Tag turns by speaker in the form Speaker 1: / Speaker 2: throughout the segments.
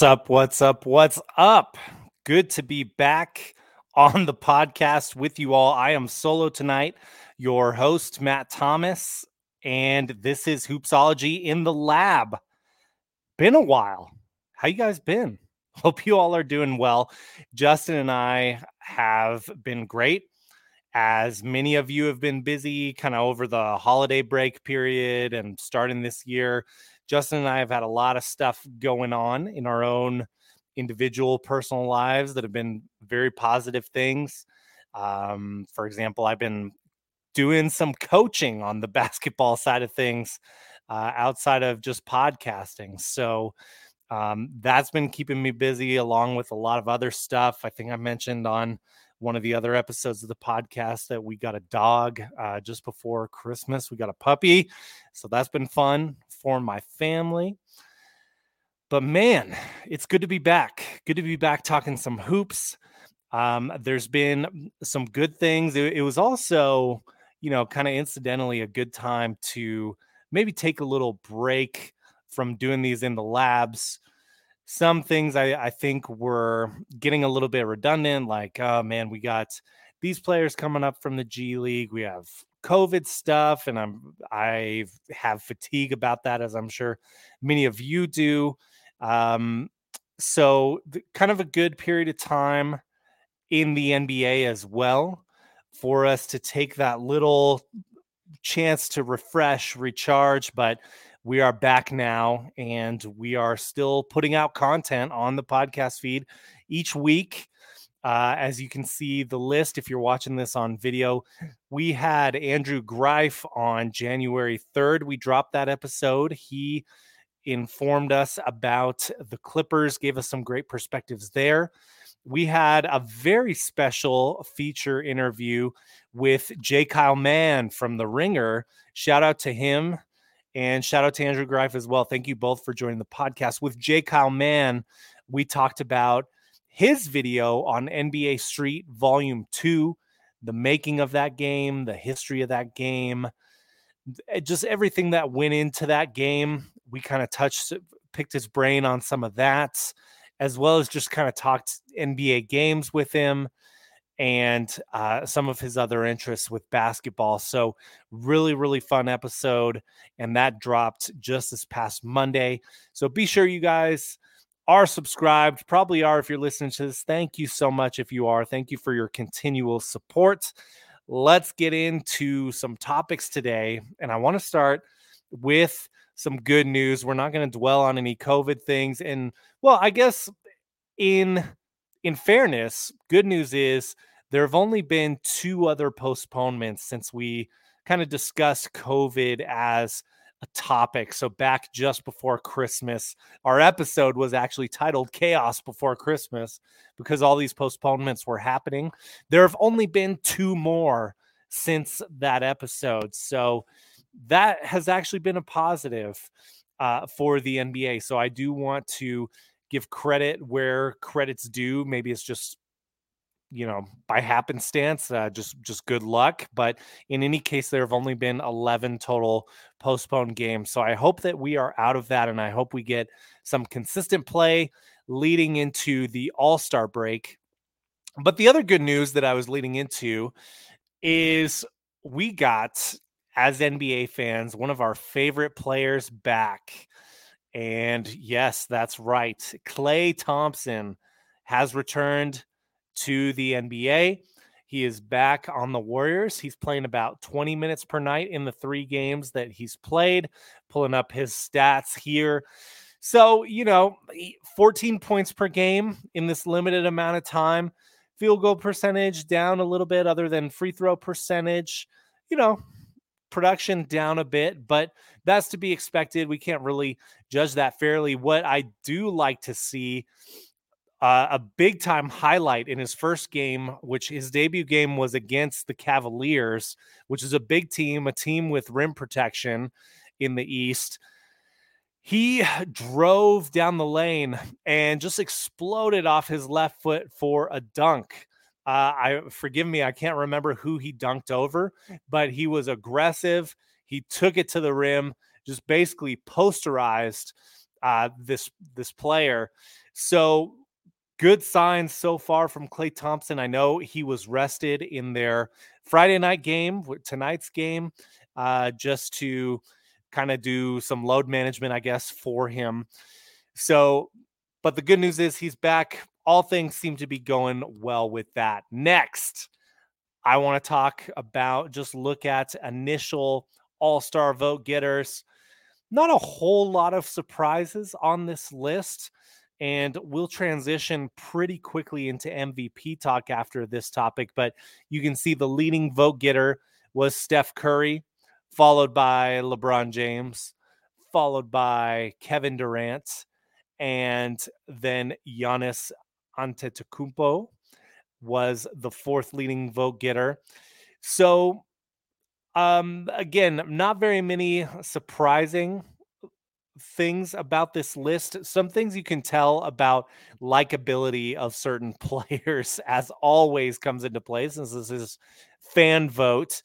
Speaker 1: What's up? What's up? What's up? Good to be back on the podcast with you all. I am solo tonight, your host, Matt Thomas, and this is Hoopsology in the Lab. Been a while. How you guys been? Hope you all are doing well. Justin and I have been great. As many of you have been busy kind of over the holiday break period and starting this year, Justin and I have had a lot of stuff going on in our own individual personal lives that have been very positive things. Um, for example, I've been doing some coaching on the basketball side of things uh, outside of just podcasting. So um, that's been keeping me busy along with a lot of other stuff. I think I mentioned on one of the other episodes of the podcast that we got a dog uh, just before Christmas. We got a puppy. So that's been fun for my family. But man, it's good to be back. Good to be back talking some hoops. Um, there's been some good things. It, it was also, you know, kind of incidentally a good time to maybe take a little break from doing these in the labs. Some things I, I think were getting a little bit redundant, like, oh man, we got these players coming up from the G League. We have COVID stuff, and I'm I have fatigue about that, as I'm sure many of you do. Um, so kind of a good period of time in the NBA as well for us to take that little chance to refresh, recharge, but we are back now and we are still putting out content on the podcast feed each week. Uh, as you can see, the list, if you're watching this on video, we had Andrew Greif on January 3rd. We dropped that episode. He informed us about the Clippers, gave us some great perspectives there. We had a very special feature interview with J. Kyle Mann from The Ringer. Shout out to him and shout out to Andrew Greif as well. Thank you both for joining the podcast. With J. Kyle Mann, we talked about his video on NBA Street Volume 2, the making of that game, the history of that game, eh, just everything that went into that game. We kind of touched, picked his brain on some of that, as well as just kind of talked NBA games with him and uh, some of his other interests with basketball. So, really, really fun episode. And that dropped just this past Monday. So, be sure you guys are subscribed, probably are if you're listening to this. Thank you so much if you are. Thank you for your continual support. Let's get into some topics today. And I want to start with some good news. We're not going to dwell on any COVID things. And well, I guess in in fairness, good news is there have only been two other postponements since we kind of discussed COVID as a topic. So back just before Christmas, our episode was actually titled Chaos Before Christmas because all these postponements were happening. There have only been two more since that episode. So that has actually been a positive uh, for the NBA. So I do want to give credit where credit's due. Maybe it's just you know by happenstance uh, just just good luck but in any case there have only been 11 total postponed games so i hope that we are out of that and i hope we get some consistent play leading into the all-star break but the other good news that i was leading into is we got as nba fans one of our favorite players back and yes that's right klay thompson has returned to the NBA. He is back on the Warriors. He's playing about 20 minutes per night in the three games that he's played, pulling up his stats here. So, you know, 14 points per game in this limited amount of time. Field goal percentage down a little bit, other than free throw percentage. You know, production down a bit, but that's to be expected. We can't really judge that fairly. What I do like to see uh, a big time highlight in his first game, which his debut game was against the Cavaliers, which is a big team, a team with rim protection in the East. He drove down the lane and just exploded off his left foot for a dunk. Uh, I forgive me, I can't remember who he dunked over, but he was aggressive. He took it to the rim, just basically posterized uh, this this player. So good signs so far from Klay Thompson. I know he was rested in their Friday night game, tonight's game, uh, just to kind of do some load management, I guess, for him. So, but the good news is he's back. All things seem to be going well with that. Next, I want to talk about just look at initial all star vote getters. Not a whole lot of surprises on this list. And we'll transition pretty quickly into MVP talk after this topic. But you can see the leading vote getter was Steph Curry, followed by LeBron James, followed by Kevin Durant, and then Giannis Antetokounmpo was the fourth leading vote getter. So, um, again, not very many surprising things about this list. Some things you can tell about likability of certain players, as always, comes into play since this is fan vote.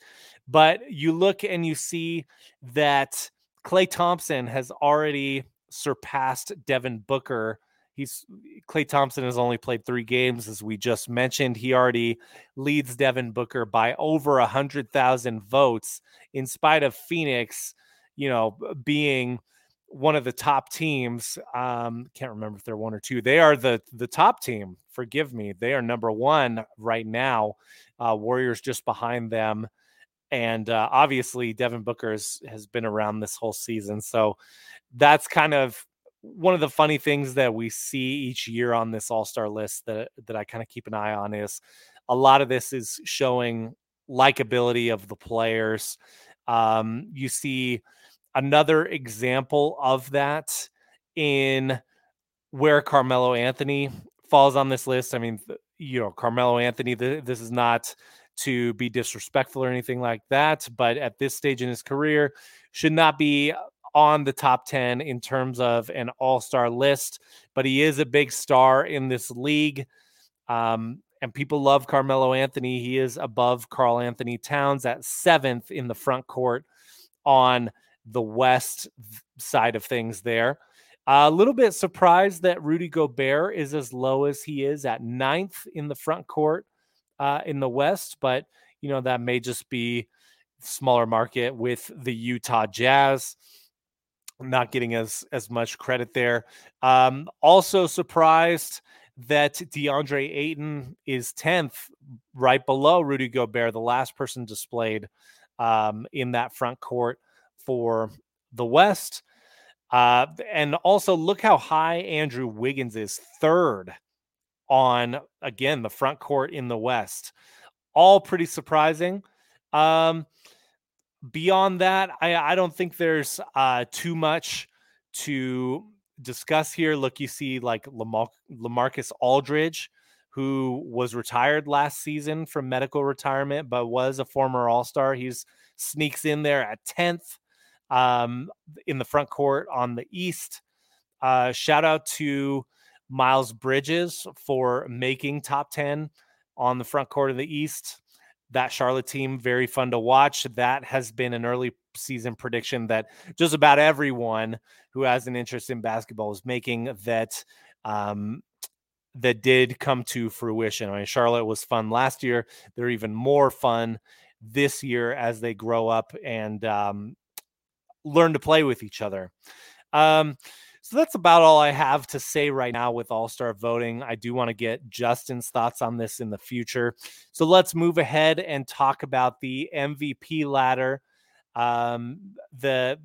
Speaker 1: But you look and you see that Klay Thompson has already surpassed Devin Booker. He's Klay Thompson has only played three games, as we just mentioned. He already leads Devin Booker by over a hundred thousand votes, in spite of Phoenix, you know, being one of the top teams. Um, can't remember if they're one or two. They are the the top team. Forgive me. They are number one right now. Uh, Warriors just behind them and uh, obviously Devin Booker has, been around this whole season, so that's kind of one of the funny things that we see each year on this All Star list that that I kind of keep an eye on is a lot of this is showing likability of the players. Um, you see another example of that in where Carmelo Anthony falls on this list. I mean, you know, Carmelo Anthony. this is not to be disrespectful or anything like that, but at this stage in his career, should not be on the top 10 in terms of an all star list, but he is a big star in this league. Um, and people love Carmelo Anthony. He is above Karl-Anthony Towns at seventh in the front court on the west side of things there. A little bit surprised that Rudy Gobert is as low as he is at ninth in the front court uh, in the West, but you know that may just be smaller market with the Utah Jazz not getting as as much credit there. Um, also surprised that DeAndre Ayton is 10th, right below Rudy Gobert, the last person displayed um, in that front court for the West. Uh, and also look how high Andrew Wiggins is, third on again the front court in the West. All pretty surprising. Um, beyond that, I, I don't think there's uh, too much to discuss here. Look, you see like Lamar- LaMarcus Aldridge, who was retired last season from medical retirement, but was a former All Star. He's sneaks in there at tenth um, in the front court on the East. Uh, shout out to Miles Bridges for making top 10 on the front court of the East. That Charlotte team, very fun to watch. That has been an early season prediction that just about everyone who has an interest in basketball is making that um, that did come to fruition. I mean, Charlotte was fun last year. They're even more fun this year as they grow up and um, learn to play with each other. Um, so that's about all I have to say right now with All Star voting. I do want to get Justin's thoughts on this in the future. So let's move ahead and talk about the MVP ladder. Um, the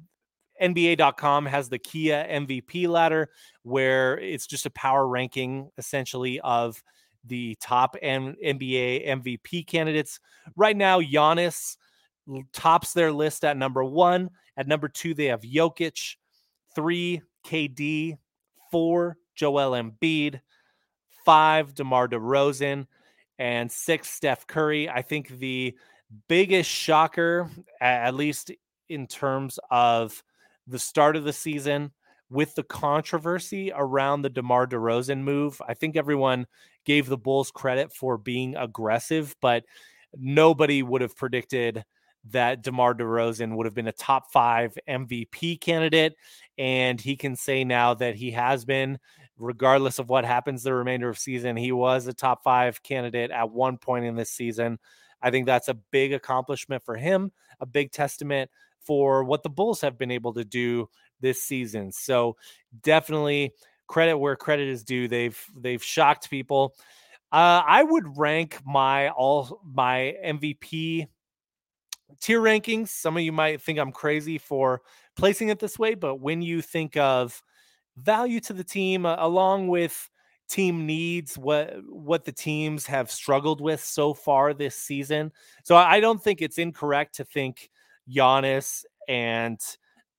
Speaker 1: NBA.com has the Kia MVP ladder, where it's just a power ranking essentially of the top M- NBA MVP candidates. Right now, Giannis tops their list at number one. At number two, they have Jokic. Three, KD, four, Joel Embiid, five, DeMar DeRozan, and six, Steph Curry. I think the biggest shocker, at least in terms of the start of the season, with the controversy around the DeMar DeRozan move, I think everyone gave the Bulls credit for being aggressive, but nobody would have predicted that DeMar DeRozan would have been a top five MVP candidate. And he can say now that he has been, regardless of what happens the remainder of season, he was a top five candidate at one point in this season. I think that's a big accomplishment for him, a big testament for what the Bulls have been able to do this season. So definitely credit where credit is due. They've they've shocked people. Uh, I would rank my all my MVP tier rankings. Some of you might think I'm crazy for placing it this way, but when you think of value to the team uh, along with team needs, what what the teams have struggled with so far this season. So I don't think it's incorrect to think Giannis and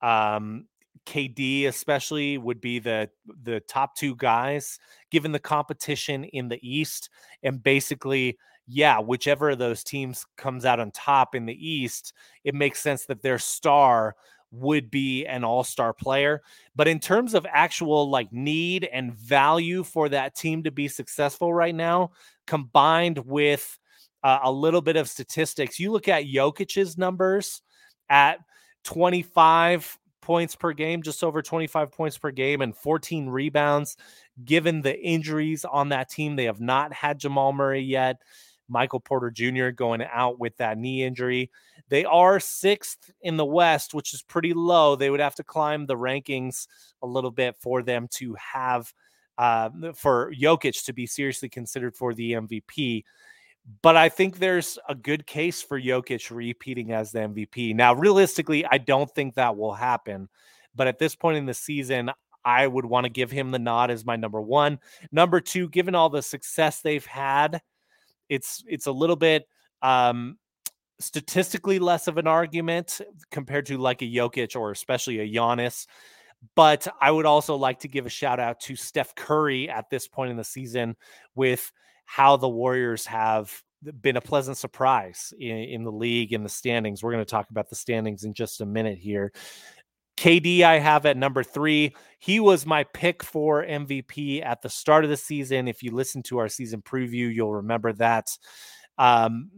Speaker 1: um, KD especially would be the the top two guys given the competition in the East and basically yeah whichever of those teams comes out on top in the East it makes sense that their star would be an all-star player but in terms of actual like need and value for that team to be successful right now combined with uh, a little bit of statistics you look at Jokic's numbers at 25 points per game, just over 25 points per game, and 14 rebounds. Given the injuries on that team, they have not had Jamal Murray yet. Michael Porter Jr. going out with that knee injury. They are sixth in the West, which is pretty low. They would have to climb the rankings a little bit for them to have, uh, for Jokic to be seriously considered for the MVP. But I think there's a good case for Jokic repeating as the MVP. Now, realistically, I don't think that will happen. But at this point in the season, I would want to give him the nod as my number one. Number two, given all the success they've had, it's it's a little bit um, statistically less of an argument compared to like a Jokic or especially a Giannis. But I would also like to give a shout out to Steph Curry at this point in the season with how the Warriors have been a pleasant surprise in, in the league in the standings. We're going to talk about the standings in just a minute here. KD, I have at number three. He was my pick for MVP at the start of the season. If you listen to our season preview, you'll remember that. Um,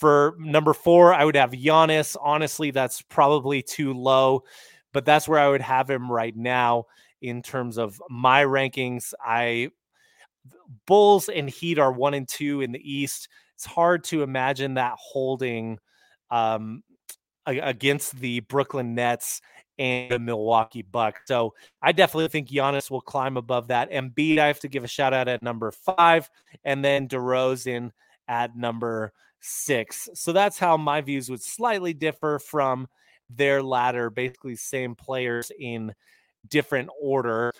Speaker 1: for number four, I would have Giannis. Honestly, that's probably too low, but that's where I would have him right now in terms of my rankings. I Bulls and Heat are one and two in the East. It's hard to imagine that holding um, against the Brooklyn Nets and the Milwaukee Bucks. So I definitely think Giannis will climb above that. Embiid, I have to give a shout out at number five, and then DeRozan at number six. So that's how my views would slightly differ from their ladder, basically same players in different order.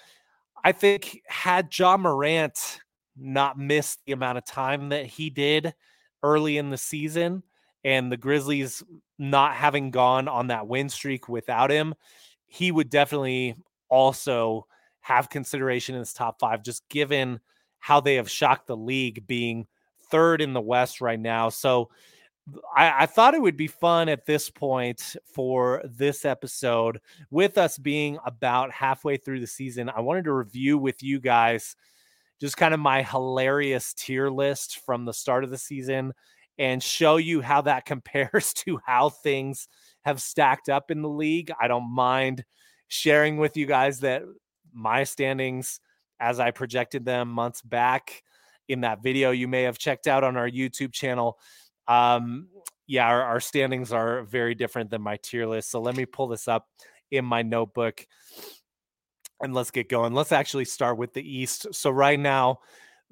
Speaker 1: I think had Ja Morant not missed the amount of time that he did early in the season and the Grizzlies not having gone on that win streak without him, he would definitely also have consideration in his top five, just given how they have shocked the league being third in the West right now. So I, I, thought it would be fun at this point for this episode, with us being about halfway through the season. I wanted to review with you guys just kind of my hilarious tier list from the start of the season and show you how that compares to how things have stacked up in the league. I don't mind sharing with you guys that my standings as I projected them months back in that video you may have checked out on our YouTube channel um, yeah, our, our standings are very different than my tier list. So let me pull this up in my notebook and let's get going. Let's actually start with the East. So right now,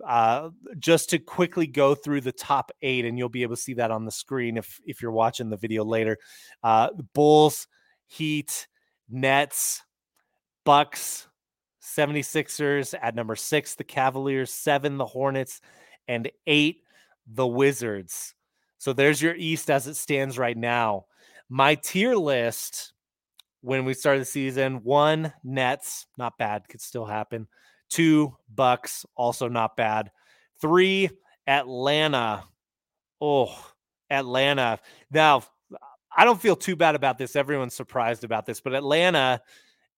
Speaker 1: uh, just to quickly go through the top eight, and you'll be able to see that on the screen if if you're watching the video later. Uh, Bulls, Heat, Nets, Bucks, 76ers at number six, the Cavaliers, seven, the Hornets, and eight, the Wizards. So there's your East as it stands right now. My tier list when we started the season one, Nets, not bad, could still happen. Two, Bucks, also not bad. Three, Atlanta. Oh, Atlanta. Now, I don't feel too bad about this. Everyone's surprised about this, but Atlanta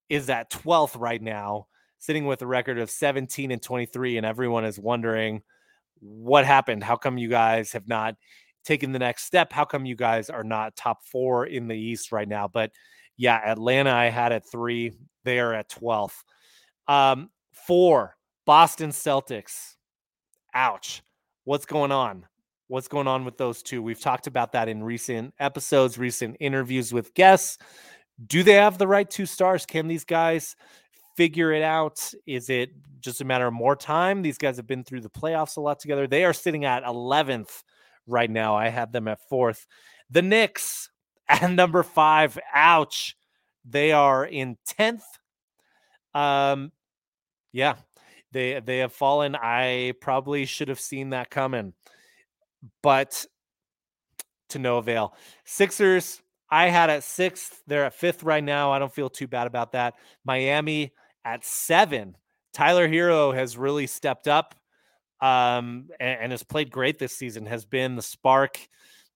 Speaker 1: is at 12th right now, sitting with a record of 17 and 23. And everyone is wondering what happened. How come you guys have not taken the next step. How come you guys are not top four in the East right now? But yeah, Atlanta, I had at three. They are at 12th. Um, four, Boston Celtics. Ouch. What's going on? What's going on with those two? We've talked about that in recent episodes, recent interviews with guests. Do they have the right two stars? Can these guys figure it out? Is it just a matter of more time? These guys have been through the playoffs a lot together. They are sitting at 11th right now. I had them at fourth. The Knicks at number five. Ouch. They are in 10th. Um, yeah, they they have fallen. I probably should have seen that coming, but to no avail. Sixers, I had at sixth. They're at fifth right now. I don't feel too bad about that. Miami at seven. Tyler Herro has really stepped up um, and, and, has played great this season, has been the spark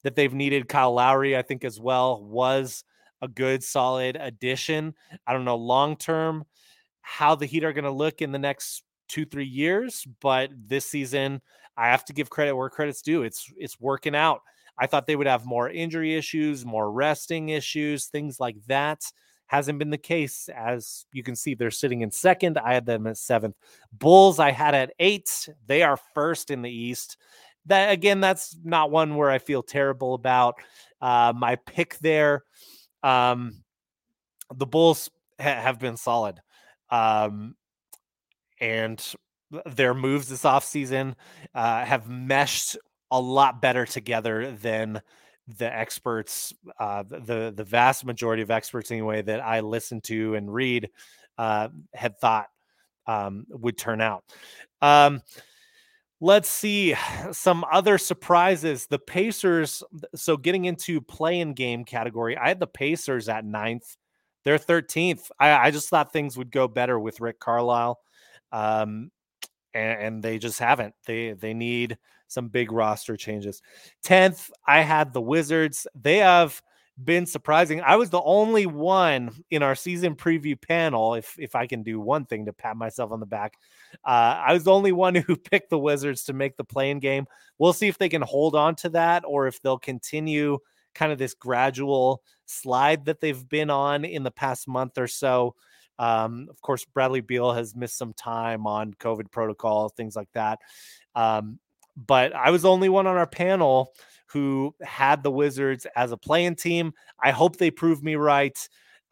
Speaker 1: that they've needed. Kyle Lowry, I think, as well, was a good, solid addition. I don't know long term how the Heat are going to look in the next two, three years, but this season, I have to give credit where credit's due. It's it's working out. I thought they would have more injury issues, more resting issues, things like that. Hasn't been the case. As you can see, they're sitting in second. I had them at seventh. Bulls, I had at eight. They are first in the East. That again, that's not one where I feel terrible about. Uh, my pick there. Um, the Bulls ha- have been solid. Um, and their moves this offseason uh, have meshed a lot better together than the experts, uh, the the vast majority of experts anyway that I listen to and read uh, had thought um, would turn out. Um, let's see some other surprises. The Pacers. So getting into play-in game category, I had the Pacers at ninth. They're 13th. I, I just thought things would go better with Rick Carlisle, um, and, and they just haven't. They they need some big roster changes. 10th, I had the Wizards. They have been surprising. I was the only one in our season preview panel, if if I can do one thing to pat myself on the back. Uh, I was the only one who picked the Wizards to make the play-in game. We'll see if they can hold on to that or if they'll continue kind of this gradual slide that they've been on in the past month or so. Um, of course, Bradley Beal has missed some time on COVID protocol, things like that. Um, but I was the only one on our panel who had the Wizards as a play-in team. I hope they prove me right.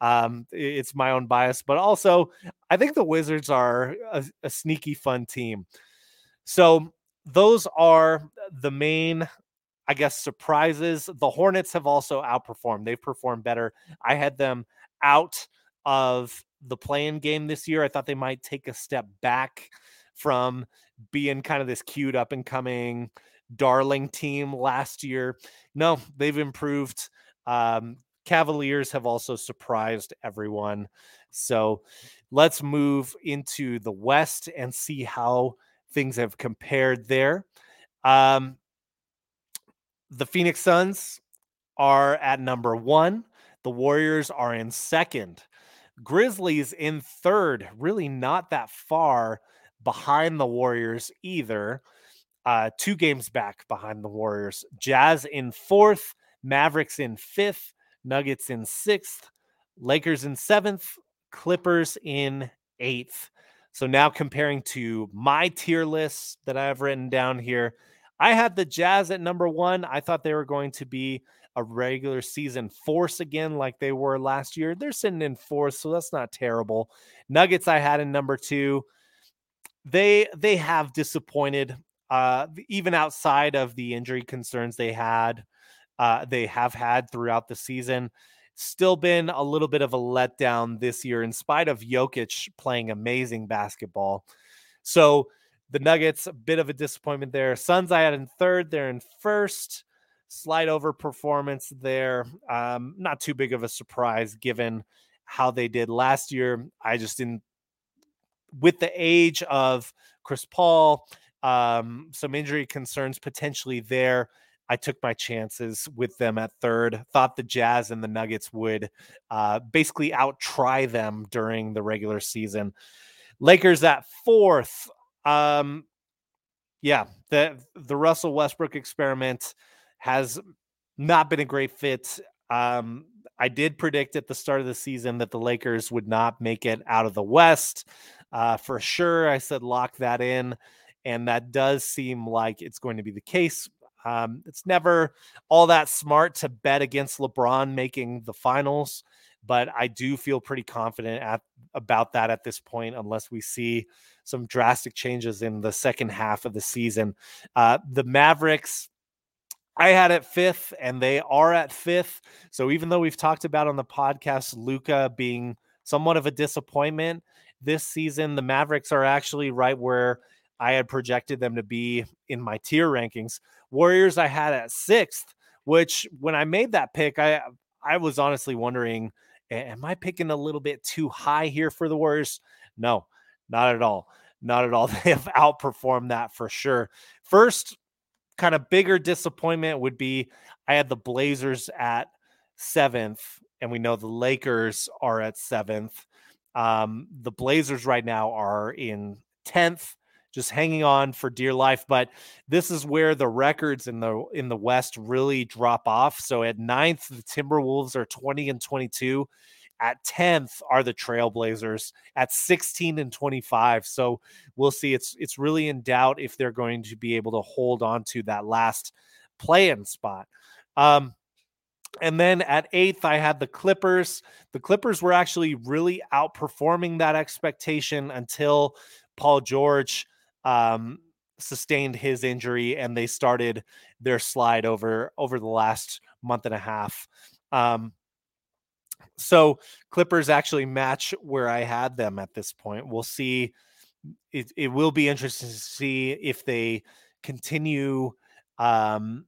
Speaker 1: Um, it's my own bias, but also I think the Wizards are a, a sneaky fun team. So those are the main, I guess, surprises. The Hornets have also outperformed. They've performed better. I had them out of the play-in game this year. I thought they might take a step back from being kind of this cute up and coming darling team last year. No, they've improved. Um, Cavaliers have also surprised everyone. So let's move into the West and see how things have compared there. Um, the Phoenix Suns are at number one. The Warriors are in second. Grizzlies in third, really not that far behind the Warriors either. Uh, two games back behind the Warriors. Jazz in fourth, Mavericks in fifth, Nuggets in sixth, Lakers in seventh, Clippers in eighth. So now comparing to my tier list that I have written down here, I had the Jazz at number one. I thought they were going to be a regular season force again, like they were last year. They're sitting in fourth, so that's not terrible. Nuggets I had in number two they they have disappointed uh, even outside of the injury concerns they had uh, they have had throughout the season still been a little bit of a letdown this year in spite of Jokic playing amazing basketball. So the Nuggets a bit of a disappointment there. Suns I had in third, they're in first. Slide over performance there. Um, not too big of a surprise given how they did last year. I just didn't with the age of Chris Paul, um, some injury concerns potentially there. I took my chances with them at third. Thought the Jazz and the Nuggets would uh, basically out try them during the regular season. Lakers at fourth. Um, yeah, the the Russell Westbrook experiment has not been a great fit. Um, I did predict at the start of the season that the Lakers would not make it out of the West. Uh, for sure, I said lock that in. And that does seem like it's going to be the case. Um, it's never all that smart to bet against LeBron making the finals, but I do feel pretty confident at, about that at this point, unless we see some drastic changes in the second half of the season. Uh, the Mavericks, I had at fifth, and they are at fifth. So even though we've talked about on the podcast Luka being somewhat of a disappointment this season, the Mavericks are actually right where I had projected them to be in my tier rankings. Warriors I had at sixth, which when I made that pick, I I was honestly wondering, am I picking a little bit too high here for the Warriors? No, not at all. Not at all. They have outperformed that for sure. First kind of bigger disappointment would be I had the Blazers at seventh, and we know the Lakers are at seventh. Um, the Blazers right now are in 10th, just hanging on for dear life. But this is where the records in the in the West really drop off. So at ninth, the Timberwolves are 20 and 22. At 10th are the Trailblazers at 16 and 25. So we'll see. It's it's really in doubt if they're going to be able to hold on to that last play-in spot. Um, and then at eighth, I had the Clippers. The Clippers were actually really outperforming that expectation until Paul George um, sustained his injury and they started their slide over over the last month and a half. Um, so Clippers actually match where I had them at this point. We'll see. It, it will be interesting to see if they continue um,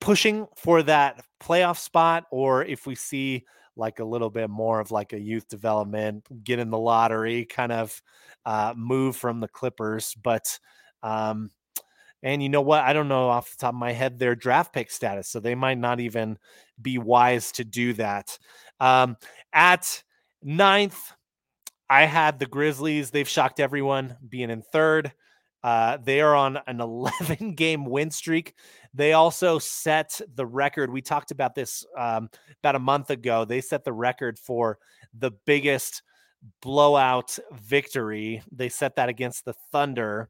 Speaker 1: pushing for that playoff spot or if we see like a little bit more of like a youth development, get in the lottery kind of uh, move from the Clippers. But um, and you know what? I don't know off the top of my head their draft pick status, so they might not even be wise to do that. Um, at ninth, I had the Grizzlies. They've shocked everyone being in third. Uh, they are on an 11 game win streak. They also set the record. We talked about this um, about a month ago. They set the record for the biggest blowout victory. They set that against the Thunder.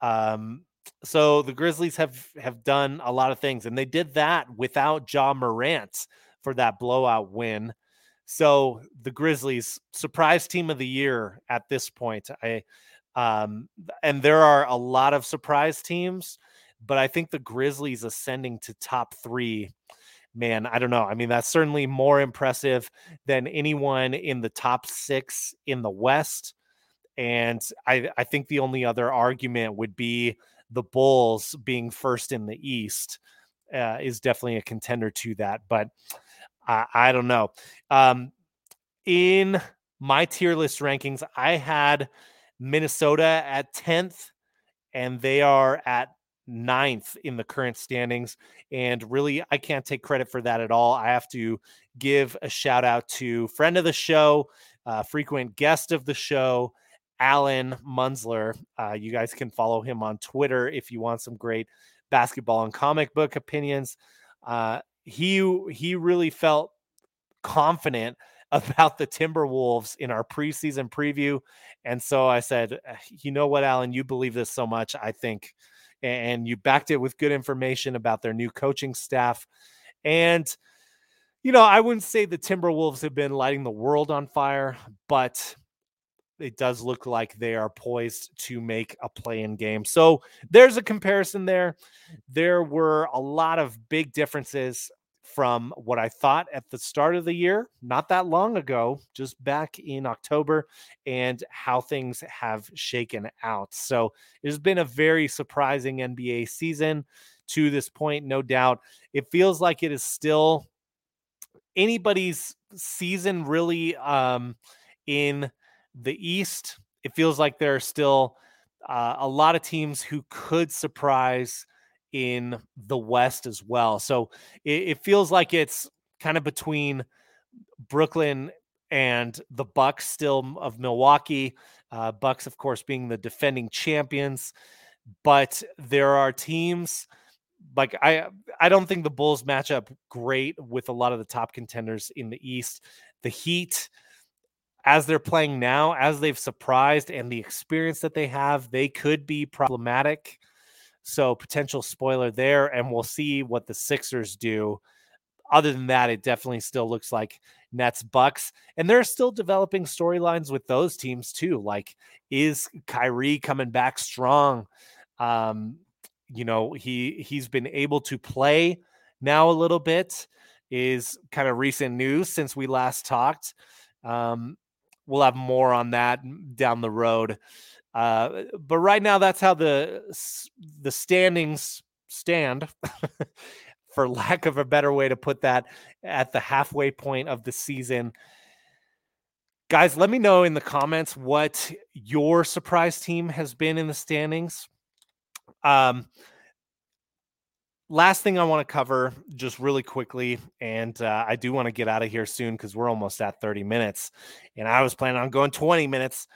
Speaker 1: Um, so the Grizzlies have have done a lot of things, and they did that without Ja Morant for that blowout win. So the Grizzlies surprise team of the year at this point. I um, and there are a lot of surprise teams, but I think the Grizzlies ascending to top three, man, I don't know. I mean, that's certainly more impressive than anyone in the top six in the West. And I, I think the only other argument would be the Bulls being first in the East uh, is definitely a contender to that. But I, I don't know. Um, in my tier list rankings, I had Minnesota at 10th, and they are at ninth in the current standings. And really, I can't take credit for that at all. I have to give a shout out to friend of the show, uh, frequent guest of the show, Alan Munzler. Uh, you guys can follow him on Twitter if you want some great basketball and comic book opinions. Uh, he he really felt confident about the Timberwolves in our preseason preview. And so I said, eh, you know what, Alan, you believe this so much, I think. And you backed it with good information about their new coaching staff. And, you know, I wouldn't say the Timberwolves have been lighting the world on fire, but it does look like they are poised to make a play in game. So there's a comparison there. There were a lot of big differences from what I thought at the start of the year, not that long ago, just back in October, and how things have shaken out. So it has been a very surprising NBA season to this point, no doubt. It feels like it is still anybody's season, really, um, in the East. It feels like there are still uh, a lot of teams who could surprise in the West as well. So it, it feels like it's kind of between Brooklyn and the Bucks still of Milwaukee. Uh, Bucks, of course, being the defending champions, but there are teams like I I don't think the Bulls match up great with a lot of the top contenders in the East. The Heat, as they're playing now, as they've surprised and the experience that they have, they could be problematic. So potential spoiler there, and we'll see what the Sixers do. Other than that, it definitely still looks like Nets Bucks, and they're still developing storylines with those teams too. Like, is Kyrie coming back strong? Um, you know, he he's been able to play now a little bit. Is kind of recent news since we last talked. Um, we'll have more on that down the road. Uh, but right now, that's how the the standings stand, for lack of a better way to put that, at the halfway point of the season. Guys, let me know in the comments what your surprise team has been in the standings. Um, last thing I want to cover just really quickly, and uh, I do want to get out of here soon because we're almost at 30 minutes, and I was planning on going 20 minutes.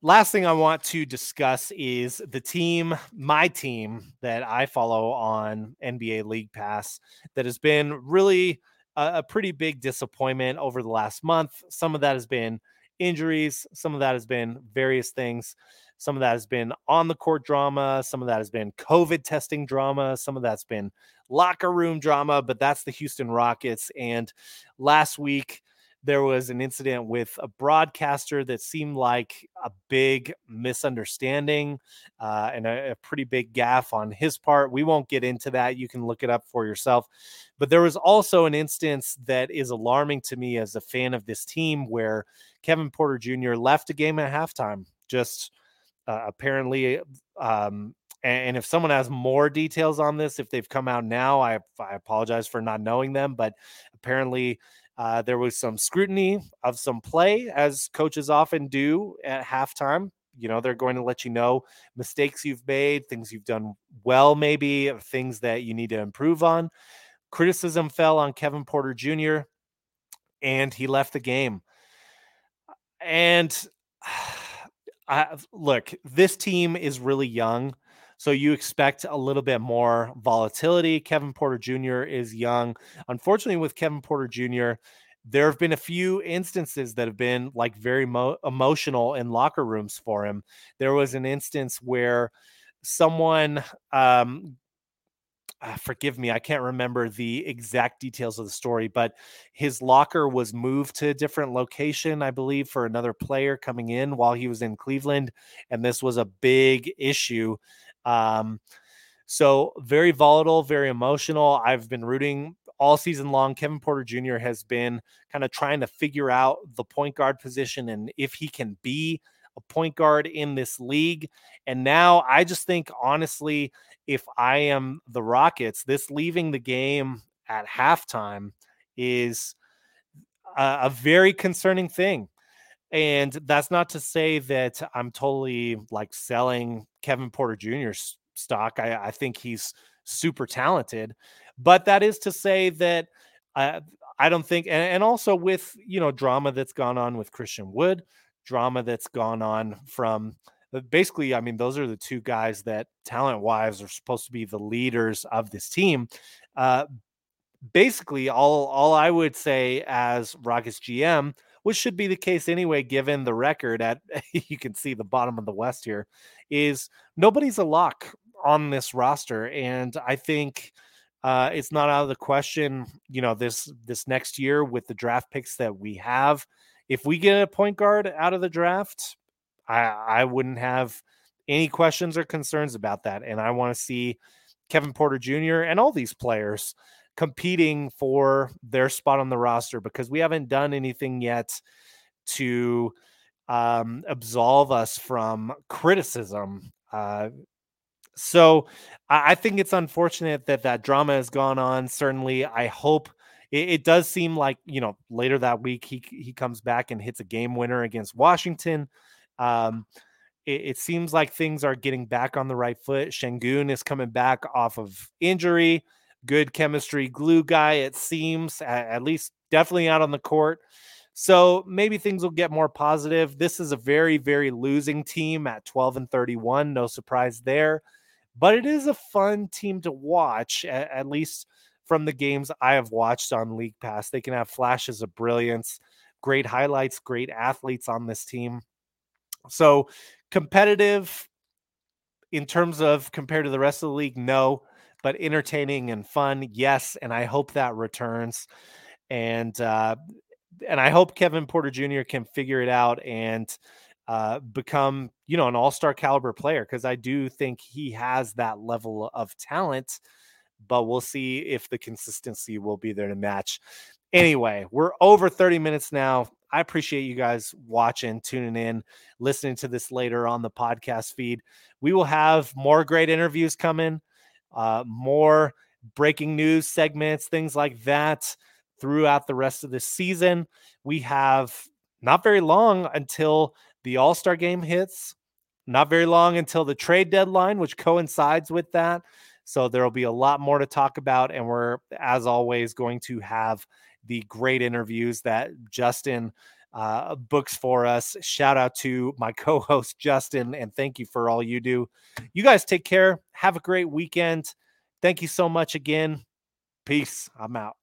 Speaker 1: Last thing I want to discuss is the team, my team that I follow on NBA League Pass, that has been really a, a pretty big disappointment over the last month. Some of that has been injuries, some of that has been various things. Some of that has been on the court drama. Some of that has been COVID testing drama. Some of that's been locker room drama, but that's the Houston Rockets. And last week, there was an incident with a broadcaster that seemed like a big misunderstanding uh, and a, a, pretty big gaffe on his part. We won't get into that. You can look it up for yourself. But there was also an instance that is alarming to me as a fan of this team where Kevin Porter Jr. left a game at halftime, just uh, apparently, um, and, if someone has more details on this, if they've come out now, I, I apologize for not knowing them. But apparently, uh, there was some scrutiny of some play, as coaches often do at halftime. You know, they're going to let you know mistakes you've made, things you've done well, maybe things that you need to improve on. Criticism fell on Kevin Porter Jr., and he left the game. And I, look, this team is really young. So you expect a little bit more volatility. Kevin Porter Jr. is young. Unfortunately, with Kevin Porter Jr., there have been a few instances that have been like very mo- emotional in locker rooms for him. There was an instance where someone um, uh, forgive me, I can't remember the exact details of the story, but his locker was moved to a different location, I believe, for another player coming in while he was in Cleveland. And this was a big issue. Um, so, very volatile, very emotional. I've been rooting all season long. Kevin Porter Jr. has been kind of trying to figure out the point guard position and if he can be a point guard in this league. And now I just think, honestly, if I am the Rockets, this leaving the game at halftime is a, a very concerning thing. And that's not to say that I'm totally like selling Kevin Porter Jr.'s stock. I, I think he's super talented, but that is to say that I, I don't think, and, and also with you know drama that's gone on with Christian Wood, drama that's gone on from basically, I mean, those are the two guys that talent wise are supposed to be the leaders of this team. Uh, basically, all all I would say as Rockets GM, which should be the case anyway, given the record at you can see the bottom of the West here, is nobody's a lock on this roster, and I think. Uh, it's not out of the question, you know, this this next year with the draft picks that we have. If we get a point guard out of the draft, I I wouldn't have any questions or concerns about that. And I want to see Kevin Porter Jr. and all these players competing for their spot on the roster because we haven't done anything yet to um, absolve us from criticism. Uh, so I, I, think it's unfortunate that that drama has gone on. Certainly, I hope it, does seem like you know later that week he he comes back and hits a game winner against Washington. Um, it, it, seems like things are getting back on the right foot. Sengun is coming back off of injury. Good chemistry glue guy, it seems, at, at least definitely out on the court. So maybe things will get more positive. This is a very, very losing team at 12 and 31. No surprise there. but it is a fun team to watch, at, at least from the games I have watched on League Pass. They can have flashes of brilliance, great highlights, great athletes on this team. So competitive in terms of compared to the rest of the league, no, but entertaining and fun, yes. And I hope that returns. And uh, and I hope Kevin Porter Jr. can figure it out and uh, become, you know, an all-star caliber player because I do think he has that level of talent. But we'll see if the consistency will be there to match. Anyway, we're over 30 minutes now. I appreciate you guys watching, tuning in, listening to this later on the podcast feed. We will have more great interviews coming, uh, more breaking news segments, things like that throughout the rest of the season. We have not very long until the All Star game hits, not very long until the trade deadline, which coincides with that. So there will be a lot more to talk about. And we're, as always, going to have the great interviews that Justin uh, books for us. Shout out to my co host, Justin, and thank you for all you do. You guys take care. Have a great weekend. Thank you so much again. Peace. I'm out.